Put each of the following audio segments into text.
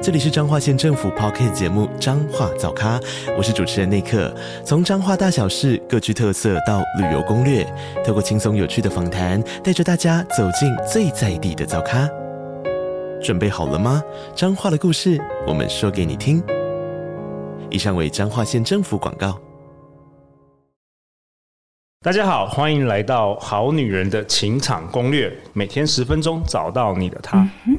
这里是彰化县政府 Podcast 节目《彰化早咖》，我是主持人内克。从彰化大小事各具特色到旅游攻略，透过轻松有趣的访谈，带着大家走进最在地的早咖。准备好了吗？彰化的故事，我们说给你听。以上为彰化县政府广告。大家好，欢迎来到《好女人的情场攻略》，每天十分钟，找到你的他。嗯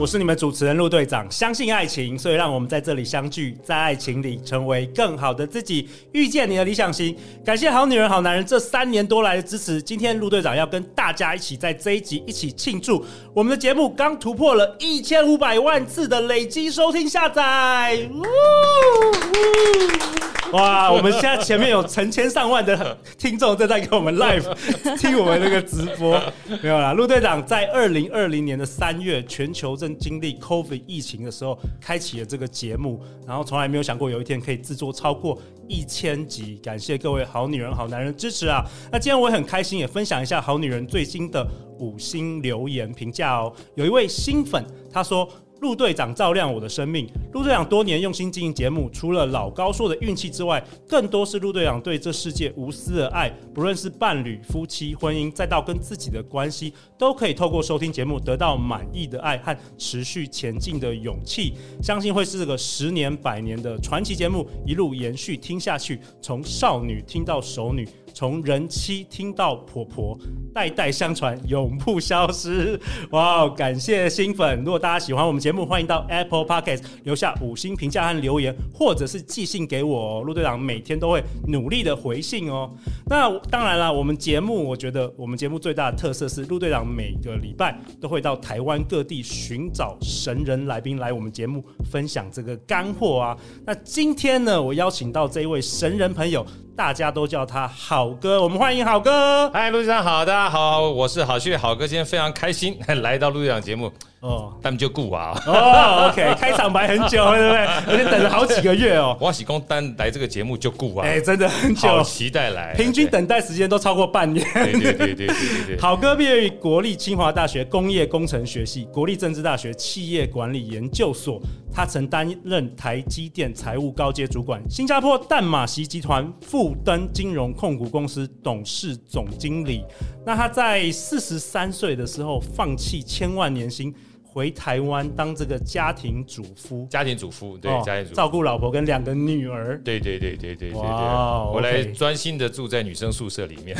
我是你们主持人陆队长。相信爱情，所以让我们在这里相聚，在爱情里成为更好的自己，遇见你的理想型。感谢好女人、好男人这三年多来的支持。今天陆队长要跟大家一起在这一集一起庆祝我们的节目刚突破了一千五百万次的累积收听下载。哇，我们现在前面有成千上万的听众正在给我们 live 听我们那个直播，没有啦。陆队长在二零二零年的三月全。全球经历 COVID 疫情的时候，开启了这个节目，然后从来没有想过有一天可以制作超过一千集。感谢各位好女人、好男人支持啊！那今天我也很开心，也分享一下好女人最新的五星留言评价哦。有一位新粉他说。陆队长照亮我的生命。陆队长多年用心经营节目，除了老高说的运气之外，更多是陆队长对这世界无私的爱。不论是伴侣、夫妻、婚姻，再到跟自己的关系，都可以透过收听节目得到满意的爱和持续前进的勇气。相信会是这个十年、百年的传奇节目，一路延续听下去，从少女听到熟女。从人妻听到婆婆，代代相传，永不消失。哇、感谢新粉！如果大家喜欢我们节目，欢迎到 Apple Podcast 留下五星评价和留言，或者是寄信给我。陆队长每天都会努力的回信哦。那当然了，我们节目，我觉得我们节目最大的特色是，陆队长每个礼拜都会到台湾各地寻找神人来宾来我们节目分享这个干货啊。那今天呢，我邀请到这一位神人朋友。大家都叫他好哥，我们欢迎好哥。嗨，陆局长好，大家好，我是好旭好哥，今天非常开心来到陆局长节目。哦，他们就顾啊！哦，OK，开场白很久，对不对？而且等了好几个月哦。我喜公单来这个节目就顾啊！哎，真的很久，好期待来。平均等待时间都超过半年。对对对对对对，对。好哥毕业于国立清华大学工业工程学系、国立政治大学企业管理研究所，他曾担任台积电财务高阶主管、新加坡淡马锡集团富登金融控股公司董事总经理。那他在四十三岁的时候放弃千万年薪。回台湾当这个家庭主夫，家庭主夫对，哦、家庭主夫照顾老婆跟两个女儿，对对对对对对对，我来专心的住在女生宿舍里面。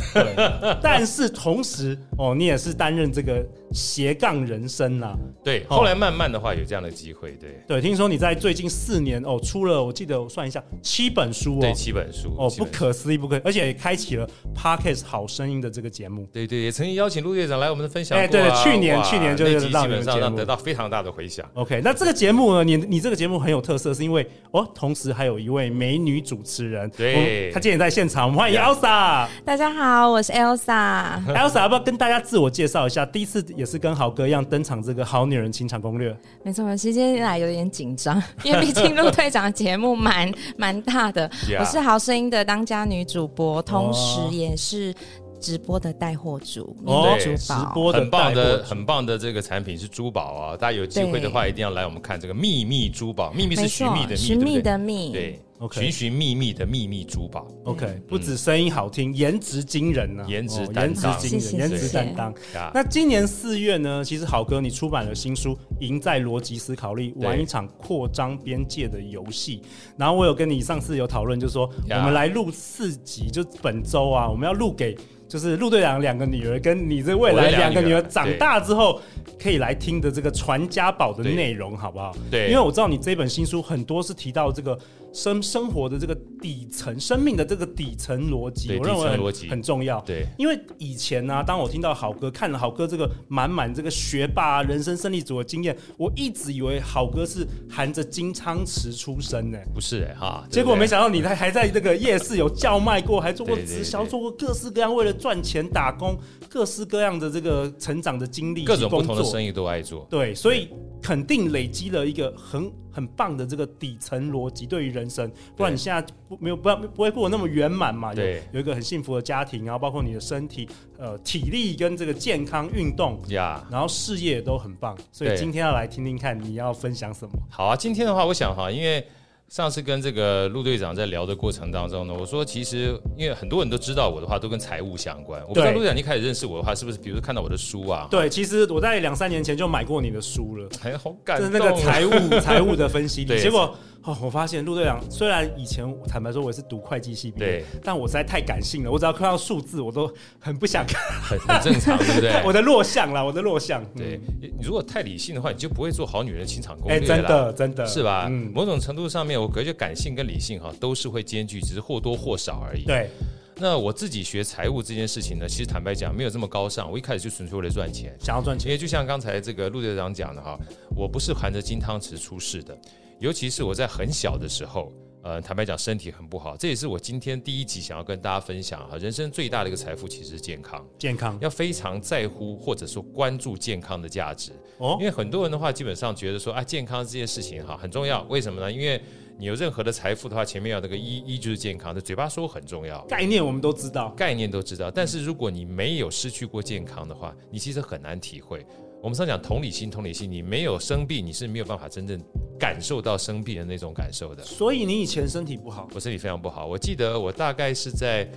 但是同时哦，你也是担任这个斜杠人生呐。对，后来慢慢的话有这样的机会，对对。听说你在最近四年哦，出了我记得我算一下七本书哦，对，七本书哦，不可思议，不可，而且也开启了 parkas 好声音的这个节目。对对，也曾经邀请陆队长来我们的分享、啊。哎，对，去年去年就是让你们节目。得到非常大的回响。OK，那这个节目呢，你你这个节目很有特色，是因为哦，同时还有一位美女主持人，对，她今天在现场，我们欢迎 Elsa。大家好，我是 Elsa。Elsa 要不要跟大家自我介绍一下？第一次也是跟豪哥一样登场这个好女人情场攻略。没错，时间来有点紧张，因为毕竟陆队长节目蛮蛮大的。Yeah. 我是好声音的当家女主播，同时也是。直播的带货主哦，珠宝，很棒的，很棒的这个产品是珠宝啊！大家有机会的话，一定要来我们看这个秘密珠宝，秘密是寻觅的秘，寻觅的秘，对。寻寻觅觅的秘密珠宝，OK，不止声音好听，颜值惊人呢，颜值颜值惊人，颜值担当。那今年四月呢，其实好哥你出版了新书《赢在逻辑思考力》，玩一场扩张边界的游戏。然后我有跟你上次有讨论，就是说我们来录四集，就本周啊，我们要录给就是陆队长两个女儿跟你这未来两个女儿长大之后可以来听的这个传家宝的内容，好不好？对，因为我知道你这本新书很多是提到这个。生生活的这个底层生命的这个底层逻辑，我认为很重要。对，因为以前呢、啊，当我听到好哥看了好哥这个满满这个学霸人生胜利组的经验，我一直以为好哥是含着金汤匙出生呢，不是哎哈，结果没想到你还还在这个夜市有叫卖过，还做过直销，做过各式各样为了赚钱打工，各式各样的这个成长的经历，各种不同的生意都爱做。对，所以肯定累积了一个很很棒的这个底层逻辑，对于人生，不然你现在不没有不不会过那么圆满嘛？对，有，有一个很幸福的家庭，然后包括你的身体、呃体力跟这个健康运动呀，然后事业都很棒。所以今天要来听听看你要分享什么？好啊，今天的话，我想哈，因为。上次跟这个陆队长在聊的过程当中呢，我说其实因为很多人都知道我的话都跟财务相关。我不知道陆队长一开始认识我的话，是不是比如说看到我的书啊？对，其实我在两三年前就买过你的书了，哎好感动。就是那个财务财务的分析，结果。哦，我发现陆队长虽然以前坦白说我是读会计系毕业，但我实在太感性了，我只要看到数字我都很不想看，很很正常，对不对？我的弱项啦，我的弱项。对，你如果太理性的话，你就不会做好女人的情场攻略了。哎，真的真的是吧？嗯，某种程度上面，我感觉得感性跟理性哈都是会兼具，只是或多或少而已。对。那我自己学财务这件事情呢，其实坦白讲没有这么高尚。我一开始就纯粹为了赚钱，想要赚钱。因为就像刚才这个陆队长讲的哈，我不是含着金汤匙出世的。尤其是我在很小的时候，呃，坦白讲身体很不好，这也是我今天第一集想要跟大家分享哈。人生最大的一个财富其实是健康，健康要非常在乎或者说关注健康的价值哦。因为很多人的话，基本上觉得说啊，健康这件事情哈很重要，为什么呢？因为你有任何的财富的话，前面要那个一，一就是健康，这嘴巴说很重要，概念我们都知道，概念都知道。但是如果你没有失去过健康的话，你其实很难体会。我们常讲同理心，同理心，你没有生病，你是没有办法真正感受到生病的那种感受的。所以你以前身体不好？我身体非常不好。我记得我大概是在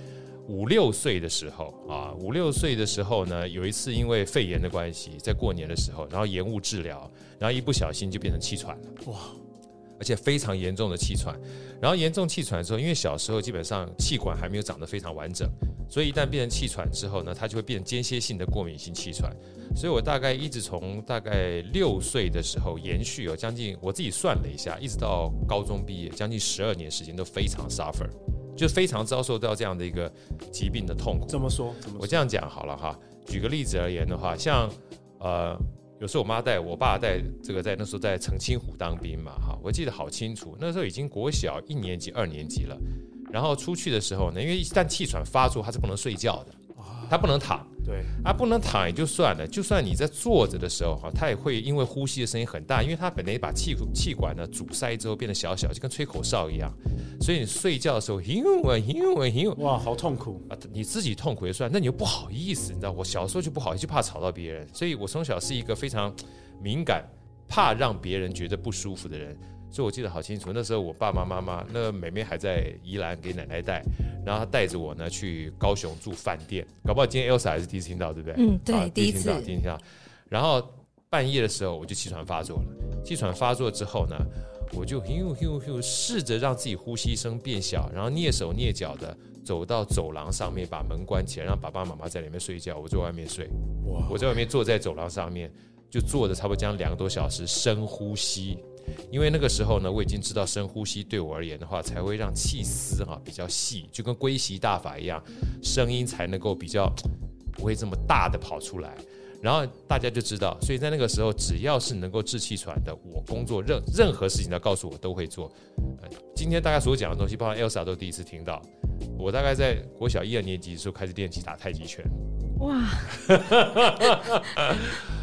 五六岁的时候啊，五六岁的时候呢，有一次因为肺炎的关系，在过年的时候，然后延误治疗，然后一不小心就变成气喘了。哇！而且非常严重的气喘。然后严重气喘的时候，因为小时候基本上气管还没有长得非常完整，所以一旦变成气喘之后呢，它就会变成间歇性的过敏性气喘。所以我大概一直从大概六岁的时候延续有将近，我自己算了一下，一直到高中毕业，将近十二年时间都非常 suffer，就非常遭受到这样的一个疾病的痛苦。怎么说？怎么说？我这样讲好了哈。举个例子而言的话，像呃，有时候我妈带我爸带这个在那时候在澄清湖当兵嘛哈，我记得好清楚，那时候已经国小一年级、二年级了。然后出去的时候呢，因为一旦气喘发作，他是不能睡觉的，他不能躺。对，啊，不能躺也就算了，就算你在坐着的时候哈，它也会因为呼吸的声音很大，因为它本来把气气管呢阻塞之后变得小小，就跟吹口哨一样，所以你睡觉的时候，因为因为因为哇，好痛苦啊！你自己痛苦也算，那你又不好意思，你知道，我小时候就不好意思，就怕吵到别人，所以我从小是一个非常敏感，怕让别人觉得不舒服的人。所以我记得好清楚，那时候我爸爸妈妈，那妹妹还在宜兰给奶奶带，然后她带着我呢去高雄住饭店，搞不好今天 Elsa 还是第一次听到，对不对？嗯，对，啊、第一次，第一次听到。然后半夜的时候我就气喘发作了，气喘发作之后呢，我就咻咻咻试着让自己呼吸声变小，然后蹑手蹑脚的走到走廊上面，把门关起来，让爸爸妈妈在里面睡觉，我在外面睡。哇！我在外面坐在走廊上面，就坐着差不多将近两个多小时，深呼吸。因为那个时候呢，我已经知道深呼吸对我而言的话，才会让气丝哈比较细，就跟龟息大法一样，声音才能够比较不会这么大的跑出来。然后大家就知道，所以在那个时候，只要是能够治气喘的，我工作任任何事情，他告诉我都会做。呃，今天大家所讲的东西，包括 Elsa 都第一次听到。我大概在国小一二年级的时候开始练习打太极拳。哇！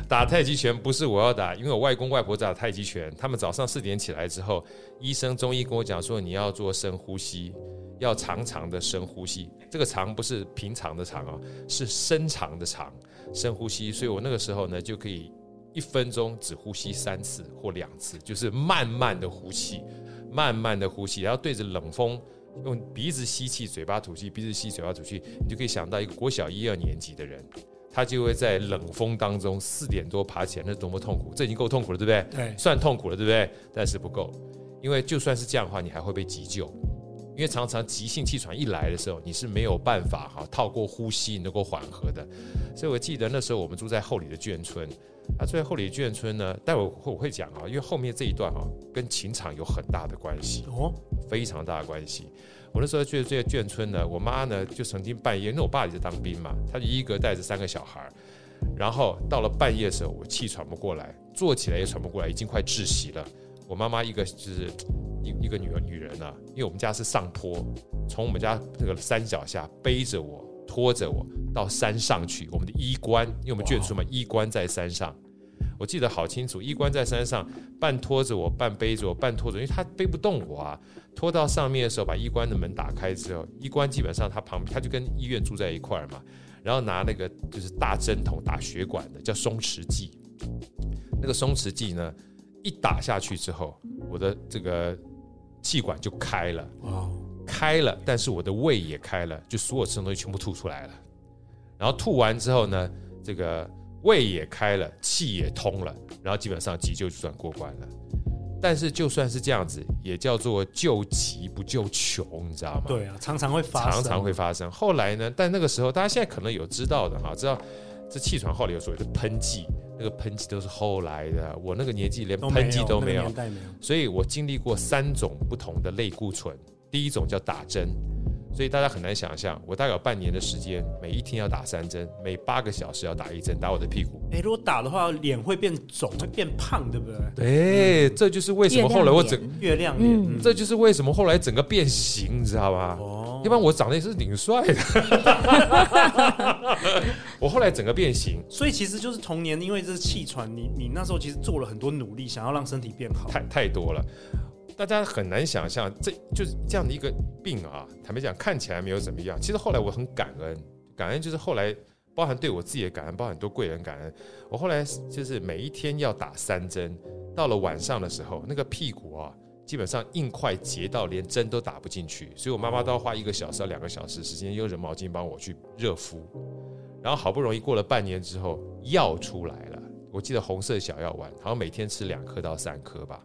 打太极拳不是我要打，因为我外公外婆打太极拳，他们早上四点起来之后，医生中医跟我讲说，你要做深呼吸，要长长的深呼吸。这个长不是平常的长哦，是深长的长深呼吸。所以我那个时候呢，就可以一分钟只呼吸三次或两次，就是慢慢的呼气，慢慢的呼气，然后对着冷风用鼻子吸气，嘴巴吐气，鼻子吸，嘴巴吐气，你就可以想到一个国小一二年级的人。他就会在冷风当中四点多爬起来，那是多么痛苦！这已经够痛苦了，对不对？对，算痛苦了，对不对？但是不够，因为就算是这样的话，你还会被急救，因为常常急性气喘一来的时候，你是没有办法哈透过呼吸能够缓和的。所以我记得那时候我们住在后里的眷村，啊，住在后里的眷村呢，待会我会讲啊，因为后面这一段哈跟情场有很大的关系哦，非常大的关系。我那时候去这个眷村呢，我妈呢就曾经半夜，因为我爸也在当兵嘛，他就一个带着三个小孩，然后到了半夜的时候，我气喘不过来，坐起来也喘不过来，已经快窒息了。我妈妈一个就是一一个女女人啊，因为我们家是上坡，从我们家这个山脚下背着我，拖着我到山上去。我们的衣冠，因为我们眷村嘛，衣冠在山上。我记得好清楚，医官在山上半拖着我，半背着我，半拖着，因为他背不动我啊。拖到上面的时候，把医官的门打开之后，医官基本上他旁边，他就跟医院住在一块儿嘛。然后拿那个就是大针筒打血管的，叫松弛剂。那个松弛剂呢，一打下去之后，我的这个气管就开了，开了，但是我的胃也开了，就所有吃的东西全部吐出来了。然后吐完之后呢，这个。胃也开了，气也通了，然后基本上急救就算过关了。但是就算是这样子，也叫做救急不救穷，你知道吗？对啊，常常会发生，常常会发生。后来呢？但那个时候，大家现在可能有知道的哈，知道这气喘后来有所谓的喷剂，那个喷剂都是后来的。我那个年纪连喷剂都没有，没有，所以我经历过三种不同的类固醇。第一种叫打针。所以大家很难想象，我大概有半年的时间，每一天要打三针，每八个小时要打一针，打我的屁股。哎，如果打的话，脸会变肿，会变胖，对不对？对，这就是为什么后来我整月亮脸，嗯，这就是为什么后来整个变形，你知道吧？哦，要不然我长得也是挺帅的。我后来整个变形，所以其实就是童年，因为这是气喘，你你那时候其实做了很多努力，想要让身体变好，太太多了。大家很难想象，这就是这样的一个病啊。坦白讲，看起来没有怎么样。其实后来我很感恩，感恩就是后来包含对我自己的感恩，包含很多贵人感恩。我后来就是每一天要打三针，到了晚上的时候，那个屁股啊，基本上硬块结到连针都打不进去，所以我妈妈都要花一个小时到两个小时时间用热毛巾帮我去热敷。然后好不容易过了半年之后，药出来了。我记得红色小药丸，好像每天吃两颗到三颗吧。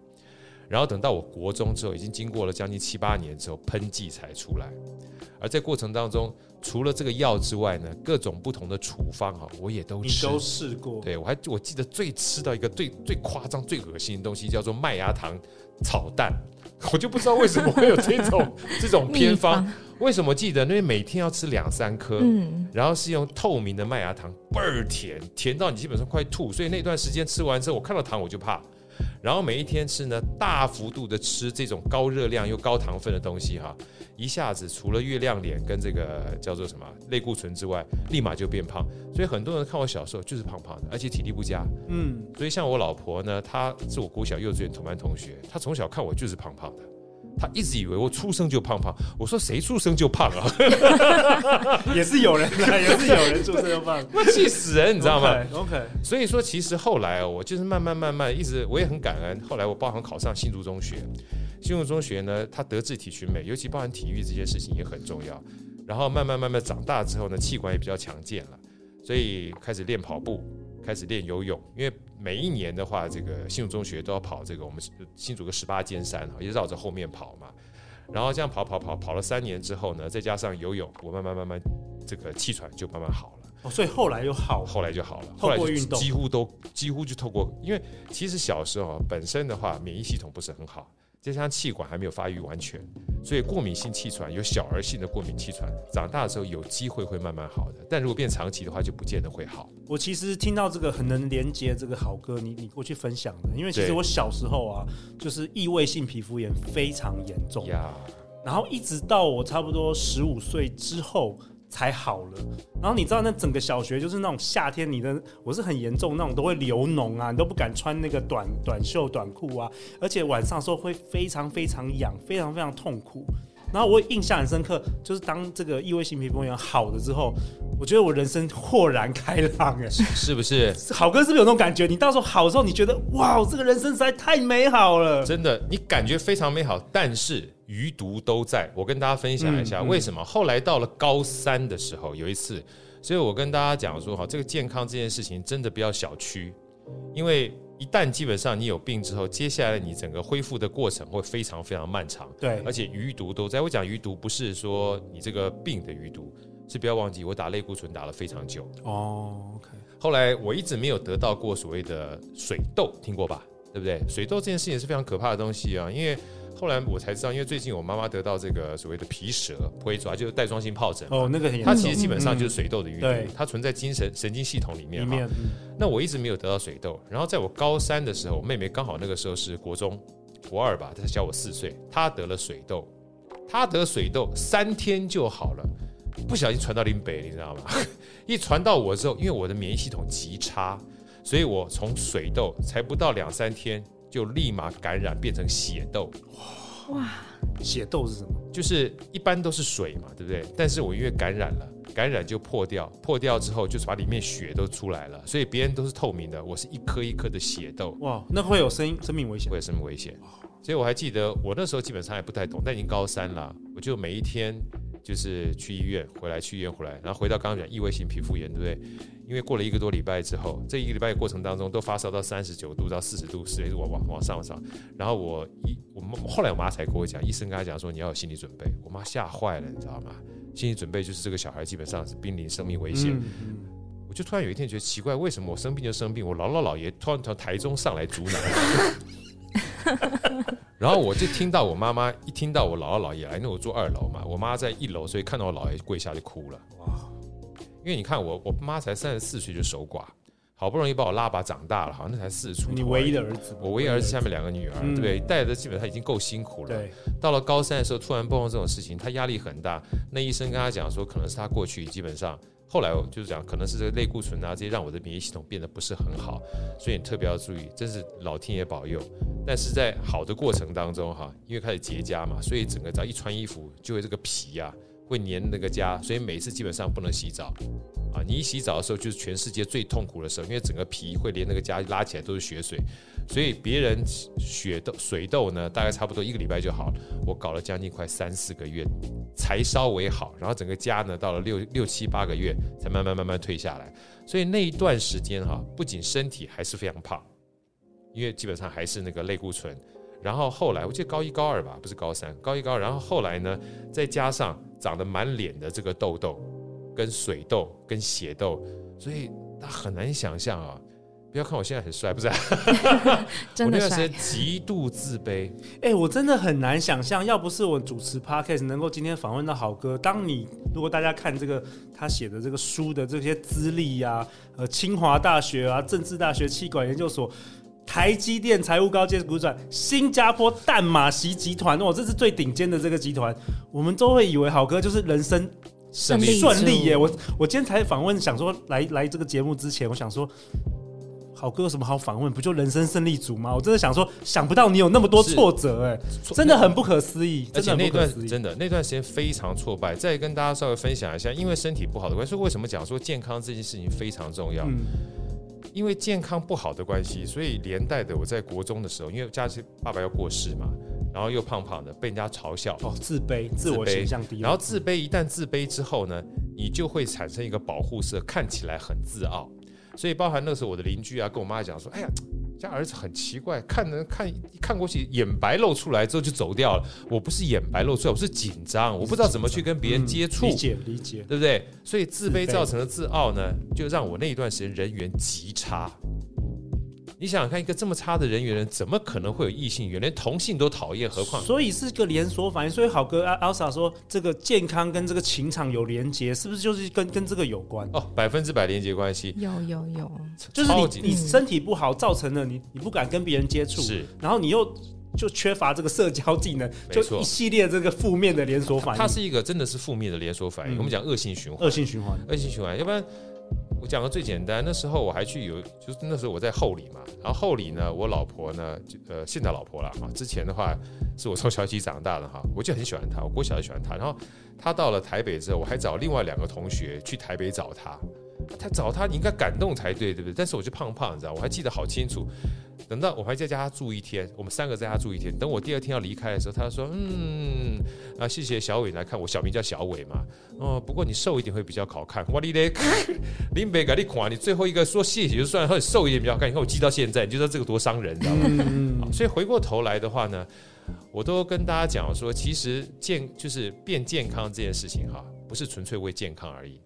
然后等到我国中之后，已经经过了将近七八年之后，喷剂才出来。而在过程当中，除了这个药之外呢，各种不同的处方哈，我也都吃，你都试过。对，我还我记得最吃到一个最最夸张、最恶心的东西，叫做麦芽糖炒蛋。我就不知道为什么会有这种这种偏方。为什么记得？因为每天要吃两三颗，嗯，然后是用透明的麦芽糖，倍儿甜，甜到你基本上快吐。所以那段时间吃完之后，我看到糖我就怕。然后每一天吃呢，大幅度的吃这种高热量又高糖分的东西哈，一下子除了月亮脸跟这个叫做什么类固醇之外，立马就变胖。所以很多人看我小时候就是胖胖的，而且体力不佳。嗯，所以像我老婆呢，她是我国小幼稚园同班同学，她从小看我就是胖胖的。他一直以为我出生就胖胖，我说谁出生就胖啊？也是有人的，也是有人出生就胖，那气死人，你知道吗？OK，所以说其实后来我就是慢慢慢慢一直，我也很感恩。后来我包含考上新竹中学，新竹中学呢，它德智体群美，尤其包含体育这件事情也很重要。然后慢慢慢慢长大之后呢，气管也比较强健了，所以开始练跑步，开始练游泳，因为。每一年的话，这个新竹中学都要跑这个我们新竹个十八尖山哈，也绕着后面跑嘛。然后这样跑跑跑跑了三年之后呢，再加上游泳，我慢慢慢慢这个气喘就慢慢好了。哦，所以后来又好了，后来就好了。透过运动，几乎都几乎就透过，因为其实小时候本身的话，免疫系统不是很好。加上气管还没有发育完全，所以过敏性气喘有小儿性的过敏气喘，长大的时候有机会会慢慢好的，但如果变长期的话，就不见得会好。我其实听到这个很能连接这个好哥，你你过去分享的，因为其实我小时候啊，就是异位性皮肤炎非常严重呀，然后一直到我差不多十五岁之后。才好了，然后你知道那整个小学就是那种夏天，你的我是很严重那种都会流脓啊，你都不敢穿那个短短袖短裤啊，而且晚上的时候会非常非常痒，非常非常痛苦。然后我印象很深刻，就是当这个异位性皮肤炎好了之后，我觉得我人生豁然开朗，哎，是不是？好哥是不是有那种感觉？你到时候好的时候，你觉得哇，这个人生实在太美好了，真的，你感觉非常美好，但是。余毒都在，我跟大家分享一下为什么。后来到了高三的时候，有一次，所以我跟大家讲说，哈，这个健康这件事情真的不要小觑，因为一旦基本上你有病之后，接下来你整个恢复的过程会非常非常漫长。对，而且余毒都在。我讲余毒不是说你这个病的余毒，是不要忘记我打类固醇打了非常久。哦，OK。后来我一直没有得到过所谓的水痘，听过吧？对不对？水痘这件事情是非常可怕的东西啊，因为。后来我才知道，因为最近我妈妈得到这个所谓的皮蛇灰爪，就是带状性疱疹。哦，那个很严重。它其实基本上就是水痘的余毒，嗯、它存在精神神经系统里面。里面。那我一直没有得到水痘，然后在我高三的时候，我妹妹刚好那个时候是国中国二吧，她小我四岁，她得了水痘，她得水痘三天就好了，不小心传到林北，你知道吗？一传到我之后，因为我的免疫系统极差，所以我从水痘才不到两三天。就立马感染变成血痘，哇！血痘是什么？就是一般都是水嘛，对不对？但是我因为感染了，感染就破掉，破掉之后就是把里面血都出来了，所以别人都是透明的，我是一颗一颗的血痘。哇，那会有生生命危险？会有生命危险。所以我还记得我那时候基本上还不太懂，但已经高三了，我就每一天就是去医院，回来去医院回来，然后回到刚刚讲异位性皮肤炎，对不对？因为过了一个多礼拜之后，这一个礼拜的过程当中都发烧到三十九度到四十度，甚至往往往上上。然后我一我后来我妈才跟我讲，医生跟她讲说你要有心理准备。我妈吓坏了，你知道吗？心理准备就是这个小孩基本上是濒临生命危险。我就突然有一天觉得奇怪，为什么我生病就生病，我姥姥姥爷突然从台中上来阻挠。然后我就听到我妈妈一听到我姥姥姥爷来，因为我住二楼嘛，我妈在一楼，所以看到我姥爷跪下就哭了。哇！因为你看我，我妈才三十四岁就守寡，好不容易把我拉拔长大了，好像那才四十出头。你唯一的儿子，我唯一儿子下面两个女儿，嗯、对不对？带的基本上已经够辛苦了。对。到了高三的时候，突然碰到这种事情，他压力很大。那医生跟他讲说，可能是他过去基本上，后来我就是讲，可能是这个类固醇啊这些让我的免疫系统变得不是很好，所以你特别要注意，真是老天爷保佑。但是在好的过程当中哈，因为开始结痂嘛，所以整个只要一穿衣服，就会这个皮呀、啊。会粘那个痂，所以每次基本上不能洗澡啊！你一洗澡的时候，就是全世界最痛苦的时候，因为整个皮会连那个痂拉起来都是血水，所以别人血痘、水痘呢，大概差不多一个礼拜就好了。我搞了将近快三四个月才稍微好，然后整个痂呢，到了六六七八个月才慢慢慢慢退下来。所以那一段时间哈，不仅身体还是非常胖，因为基本上还是那个类固醇。然后后来我记得高一高二吧，不是高三，高一高二。然后后来呢，再加上长得满脸的这个痘痘，跟水痘跟血痘，所以他很难想象啊。不要看我现在很帅，不是？真的帅。我那段时间极度自卑。哎、欸，我真的很难想象，要不是我主持 Podcast 能够今天访问到好哥，当你如果大家看这个他写的这个书的这些资历呀，呃，清华大学啊，政治大学气管研究所。台积电财务高阶股转，新加坡淡马锡集团，哦，这是最顶尖的这个集团，我们都会以为好哥就是人生顺利顺利耶。我我今天才访问，想说来来这个节目之前，我想说好哥有什么好访问？不就人生胜利组吗？我真的想说，想不到你有那么多挫折，哎，真的很不可思议。而且那段真的那段时间非常挫败。再跟大家稍微分享一下，因为身体不好的关系，为什么讲说健康这件事情非常重要？嗯因为健康不好的关系，所以连带的我在国中的时候，因为家是爸爸要过世嘛，然后又胖胖的，被人家嘲笑，哦，自卑，自我形象低，然后自卑，一旦自卑之后呢，你就会产生一个保护色，看起来很自傲，所以包含那时候我的邻居啊，跟我妈讲说，哎呀。家儿子很奇怪，看能看看过去，眼白露出来之后就走掉了。我不是眼白露出来，我是紧张，我不知道怎么去跟别人接触。理解理解，对不对？所以自卑造成的自傲呢，就让我那一段时间人缘极差。你想想看，一个这么差的人缘人，怎么可能会有异性缘？连同性都讨厌，何况？所以是个连锁反应。所以好哥阿 l s a 说，这个健康跟这个情场有连接，是不是就是跟跟这个有关？哦，百分之百连接关系。有有有，就是你你身体不好，造成了你你不敢跟别人接触，是，然后你又就缺乏这个社交技能，就一系列这个负面的连锁反应。它是一个真的是负面的连锁反应。嗯、我们讲恶性循环，恶性循环，恶性循环，要不然。我讲个最简单，那时候我还去有，就是那时候我在后里嘛，然后后里呢，我老婆呢，就呃，现在老婆了啊，之前的话是我从小一起长大的哈，我就很喜欢她，我国小就喜欢她，然后她到了台北之后，我还找另外两个同学去台北找她。他找他，你应该感动才对，对不对？但是我就胖胖，你知道，我还记得好清楚。等到我还在家住一天，我们三个在家住一天。等我第二天要离开的时候，他说：“嗯啊，谢谢小伟来看我，小名叫小伟嘛。哦，不过你瘦一点会比较好看。我你嘞，林北给你看，你最后一个说谢谢就算，或者瘦一点比较好看。你看我记到现在，你就知道这个多伤人，你知道吗？嗯、所以回过头来的话呢，我都跟大家讲说，其实健就是变健康这件事情哈，不是纯粹为健康而已。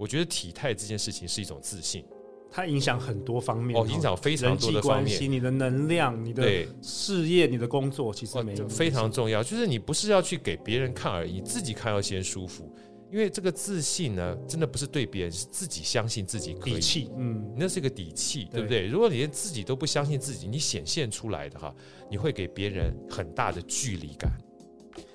我觉得体态这件事情是一种自信，它影响很多方面哦，影响非常多的方面，关系、你的能量、你的事业、你的工作，其实没有非常重要。就是你不是要去给别人看而已，你自己看要先舒服。因为这个自信呢，真的不是对别人，是自己相信自己可以。底气，嗯，那是一个底气，对不对？如果你连自己都不相信自己，你显现出来的哈，你会给别人很大的距离感。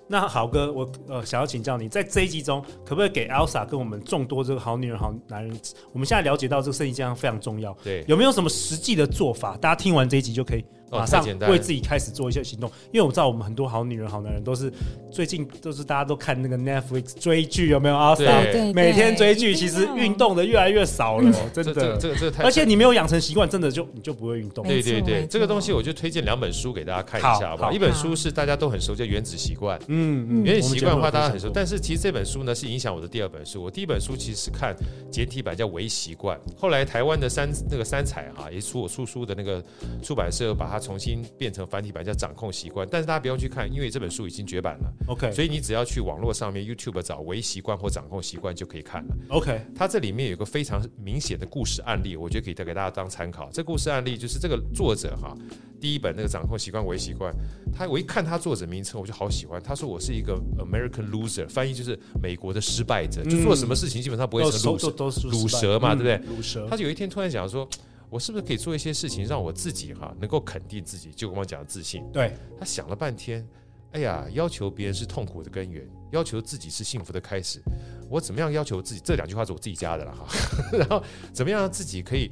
那好哥，我呃想要请教你，在这一集中，可不可以给 Elsa 跟我们众多这个好女人、好男人，我们现在了解到这个生意健康非常重要，对，有没有什么实际的做法？大家听完这一集就可以。马上为自己开始做一些行动，因为我知道我们很多好女人、好男人都是最近都是大家都看那个 Netflix 追剧，有没有？啊？对，每天追剧，其实运动的越来越少了，真的。这个这个太，而且你没有养成习惯，真的就你就不会运动。对对对，这个东西我就推荐两本书给大家看一下，好不好？一本书是大家都很熟，叫《原子习惯》。嗯嗯，原子习惯的话大家很熟，但是其实这本书呢是影响我的第二本书。我第一本书其实是看简体版叫《微习惯》，后来台湾的三那个三彩哈，也出我出书的那个出版社把它重新变成。繁体版叫《掌控习惯》，但是大家不用去看，因为这本书已经绝版了。OK，所以你只要去网络上面 YouTube 找“微习惯”或“掌控习惯”就可以看了。OK，它这里面有个非常明显的故事案例，我觉得可以带给大家当参考。这故事案例就是这个作者哈，第一本那个《掌控习惯》“微习惯”，他我一看他作者名称我就好喜欢。他说我是一个 American loser，翻译就是美国的失败者，就做什么事情基本上不会成鲁蛇，嘛，对不对？他就有一天突然讲说。我是不是可以做一些事情，让我自己哈能够肯定自己？就跟我讲的自信。对，他想了半天，哎呀，要求别人是痛苦的根源，要求自己是幸福的开始。我怎么样要求自己？这两句话是我自己加的了哈。然后怎么样让自己可以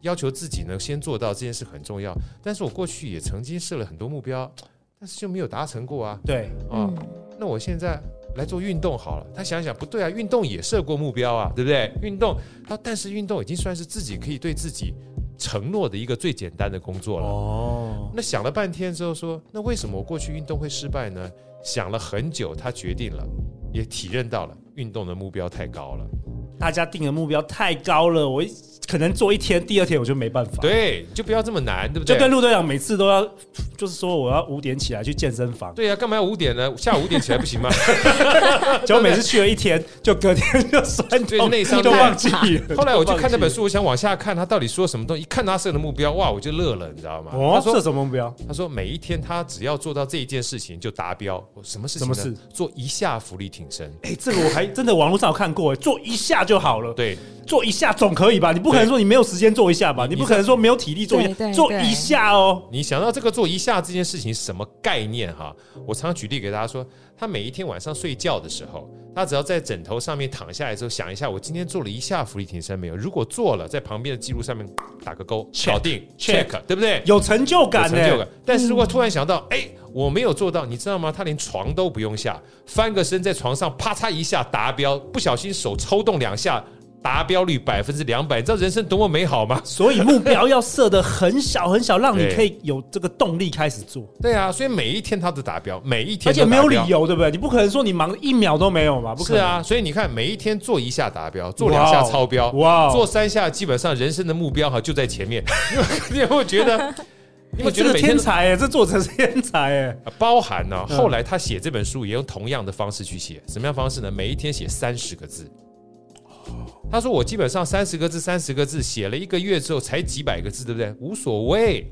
要求自己呢先做到这件事很重要。但是我过去也曾经设了很多目标，但是就没有达成过啊。对，啊，那我现在来做运动好了。他想想不对啊，运动也设过目标啊，对不对？运动，他但是运动已经算是自己可以对自己。承诺的一个最简单的工作了。哦，那想了半天之后说，那为什么我过去运动会失败呢？想了很久，他决定了，也体认到了运动的目标太高了。大家定的目标太高了，我可能做一天，第二天我就没办法。对，就不要这么难，对不对？就跟陆队长每次都要，就是说我要五点起来去健身房。对呀、啊，干嘛要五点呢？下午五点起来不行吗？结果每次去了一天，就隔天就酸痛，内伤都忘记了。后来我就看那本书，我想往下看他到底说什么东西。一看他设的目标，哇，我就乐了，你知道吗？哦，他说设什么目标？他说每一天他只要做到这一件事情就达标。什么事情？什么事？做一下福利挺身。哎，这个我还真的网络上有看过，哎，做一下就好了。对。做一下总可以吧？你不可能说你没有时间做一下吧？你不可能说没有体力做一下，做一下哦。你想到这个做一下这件事情什么概念哈？我常常举例给大家说，他每一天晚上睡觉的时候，他只要在枕头上面躺下来之后，想一下我今天做了一下伏地挺身没有？如果做了，在旁边的记录上面打个勾，搞定，check，对不对？有成就感，成就感。但是如果突然想到，哎，我没有做到，你知道吗？他连床都不用下，翻个身在床上，啪嚓一下达标，不小心手抽动两下。达标率百分之两百，你知道人生多么美好吗？所以目标要设得很小很小，让你可以有这个动力开始做。对啊，所以每一天他都达标，每一天而且没有理由，对不对？你不可能说你忙一秒都没有嘛？不可能。是啊，所以你看，每一天做一下达标，做两下超标，哇，做三下基本上人生的目标哈就在前面。你有没有觉得？你有觉得天才哎，这作者是天才哎，包含呢。后来他写这本书也用同样的方式去写，什么样方式呢？每一天写三十个字。他说：“我基本上三十个字，三十个字写了一个月之后才几百个字，对不对？无所谓。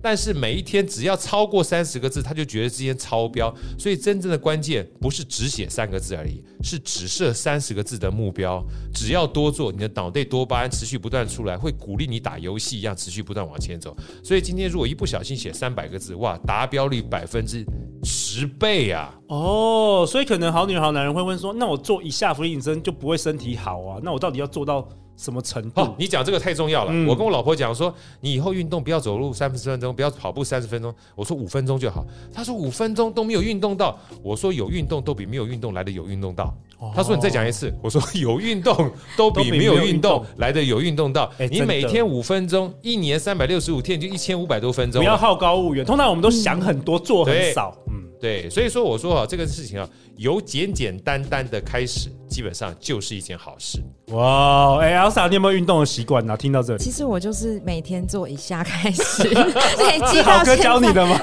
但是每一天只要超过三十个字，他就觉得之间超标。所以真正的关键不是只写三个字而已，是只设三十个字的目标。只要多做，你的脑袋多巴胺持续不断出来，会鼓励你打游戏一样持续不断往前走。所以今天如果一不小心写三百个字，哇，达标率百分之十倍啊！哦，所以可能好女人好男人会问说：那我做以下福利引申就不会身体好啊？那我到底要做到？”什么程度？哦，你讲这个太重要了。嗯、我跟我老婆讲说，你以后运动不要走路三十分钟，不要跑步三十分钟。我说五分钟就好。她说五分钟都没有运动到。我说有运动都比没有运动来的有运动到。哦、他说你再讲一次。我说有运动都比没有运动来的有运动到。动你每天五分钟，一年三百六十五天就一千五百多分钟。不要好高骛远。通常我们都想很多，嗯、做很少。嗯。对，所以说我说啊，这个事情啊，由简简单单的开始，基本上就是一件好事。哇，哎，Elsa，你有没有运动的习惯呢？听到这里，其实我就是每天做一下开始，累积到郝哥教你的吗？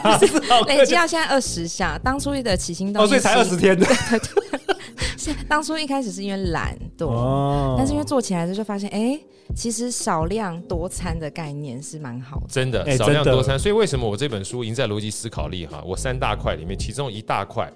累积到现在二十下，当初的起心动念，哦，所以才二十天的。当初一开始是因为懒惰，哦、但是因为做起来之后就发现，哎、欸，其实少量多餐的概念是蛮好的。真的，少量多餐。所以为什么我这本书《赢在逻辑思考力》哈，我三大块里面，其中一大块，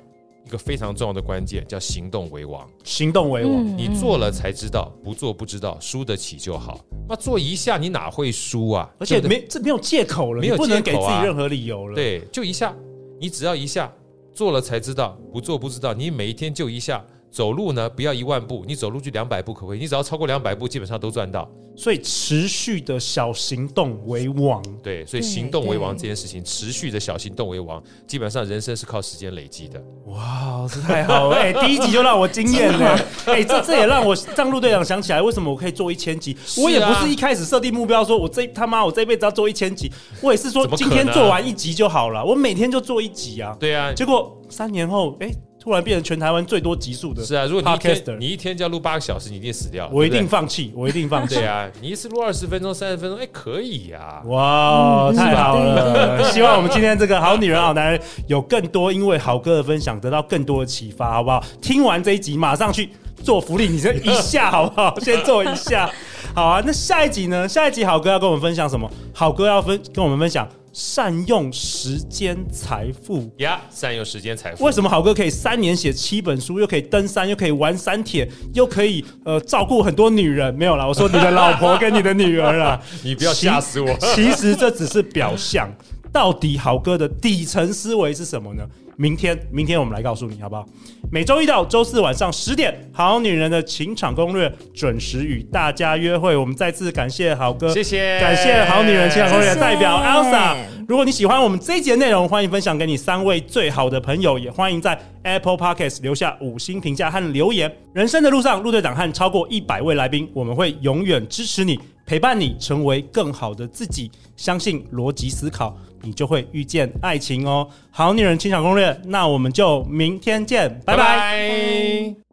一个非常重要的关键叫行动为王。行动为王，嗯、你做了才知道，不做不知道，输得起就好。那做一下，你哪会输啊？而且没这没有借口了，没有借口、啊、不能给自己任何理由了。对，就一下，你只要一下。做了才知道，不做不知道。你每一天就一下走路呢，不要一万步，你走路就两百步可不可以？你只要超过两百步，基本上都赚到。所以持续的小行动为王。对，所以行动为王这件事情，持续的小行动为王，基本上人生是靠时间累积的。哇，这太好了！哎、欸，第一集就让我惊艳了。哎、欸，这这也让我让路队长想起来，为什么我可以做一千集？我也不是一开始设定目标说，我这他妈我这辈子要做一千集，我也是说今天做完一集就好了，我每天就做一集啊。对啊，结果。三年后，哎、欸，突然变成全台湾最多集数的。是啊，如果你一天你一天就要录八个小时，你一定死掉。我一定放弃，我一定放弃。对啊，你一次录二十分钟、三十分钟，哎、欸，可以呀、啊。哇，嗯、太好了！希望我们今天这个好女人、好男人有更多，因为好哥的分享得到更多的启发，好不好？听完这一集，马上去做福利，你这一下好不好？先做一下。好啊，那下一集呢？下一集好哥要跟我们分享什么？好哥要分跟我们分享。善用时间财富呀，yeah, 善用时间财富。为什么好哥可以三年写七本书，又可以登山，又可以玩山铁，又可以呃照顾很多女人？没有啦，我说你的老婆跟你的女儿啦，你不要吓死我。其实这只是表象，到底好哥的底层思维是什么呢？明天，明天我们来告诉你，好不好？每周一到周四晚上十点，《好女人的情场攻略》准时与大家约会。我们再次感谢好哥，谢谢，感谢《好女人情场攻略》的代表 Elsa。如果你喜欢我们这一集的内容，欢迎分享给你三位最好的朋友，也欢迎在 Apple Podcast 留下五星评价和留言。人生的路上，陆队长和超过一百位来宾，我们会永远支持你，陪伴你，成为更好的自己。相信逻辑思考。你就会遇见爱情哦！好女人情场攻略，那我们就明天见，拜拜。